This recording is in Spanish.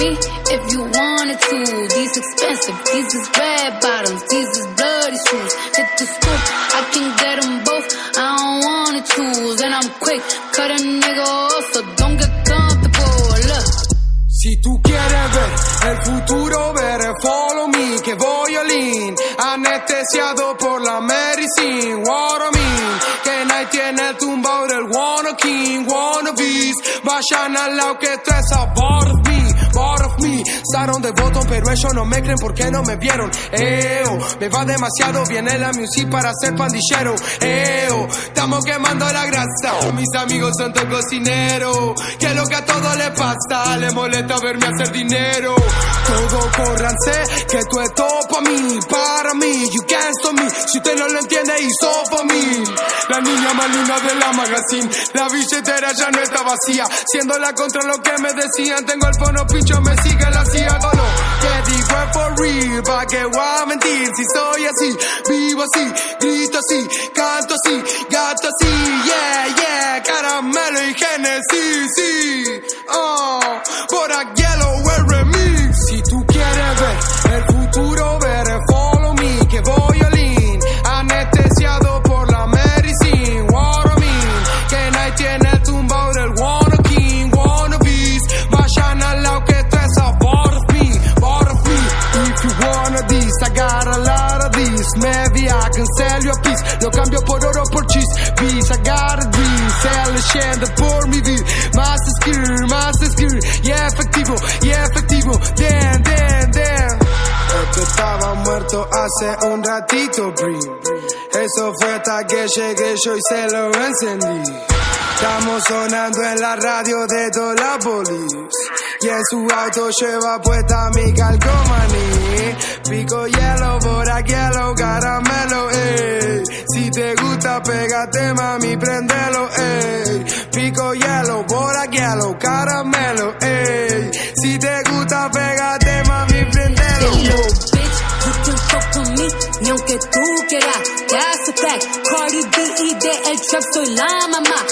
me if you wanted to. These expensive, these is red bottoms, these is bloody shoes. Hit the scoop, I can get them both. I don't wanna choose, and I'm quick, cut a nigga off, so don't get comfortable. Look. Si tú quieres ver el futuro, ver follow me, que voy all in, anestesiado por la medicine, what I mean, que nadie tiene el tumbao del wanna king, wannabes, vayan al lado que es a part of me, usaron de botón pero ellos no me creen porque no me vieron, eo, me va demasiado bien en la music para ser pandillero, eo, estamos quemando la grasa, mis amigos son todos cocineros, que lo que a todos les pasa, le molesta verme hacer dinero, todo córranse, que tú es todo mí, para mí, you can't stop me, si usted no lo entiende, hizo pa' mí, la niña más de la magazine, la billetera ya no está vacía, siendo la contra lo que me decían, tengo el fono pincho, me sigue la CIA, todo que digo es for real, pa' que voy a mentir, si soy así, vivo así, grito así, Genesis, sí, oh, por aquí el remix, si tú quieres ver el futuro, ver follow me, que voy all in, anestesiado por la medicine, what I mean, que nadie tiene el tumbao del wanna king, wannabes, vayan al lado que es a part me, if you wanna this, I got a lot of this, maybe I can sell you a piece, lo cambio por oro por mi vida, más skill, más skill, yeah efectivo, yeah efectivo, damn, damn, damn. Esto estaba muerto hace un ratito, Brie. Eso fue hasta que llegué yo y se lo encendí. Estamos sonando en la radio de toda la polis. Y en su auto lleva puesta mi calcomaní. Pico hielo, por hielo, caramelo, ey. Si te gusta, pégate, mami, prendelo, ey. Pico hielo, por caramelo, ey. Si te gusta, pégate, mami, prendelo. Little bitch, you can fuck with me, ni aunque tú quieras. That's a fact. Cardi B y de el trap soy la mamá.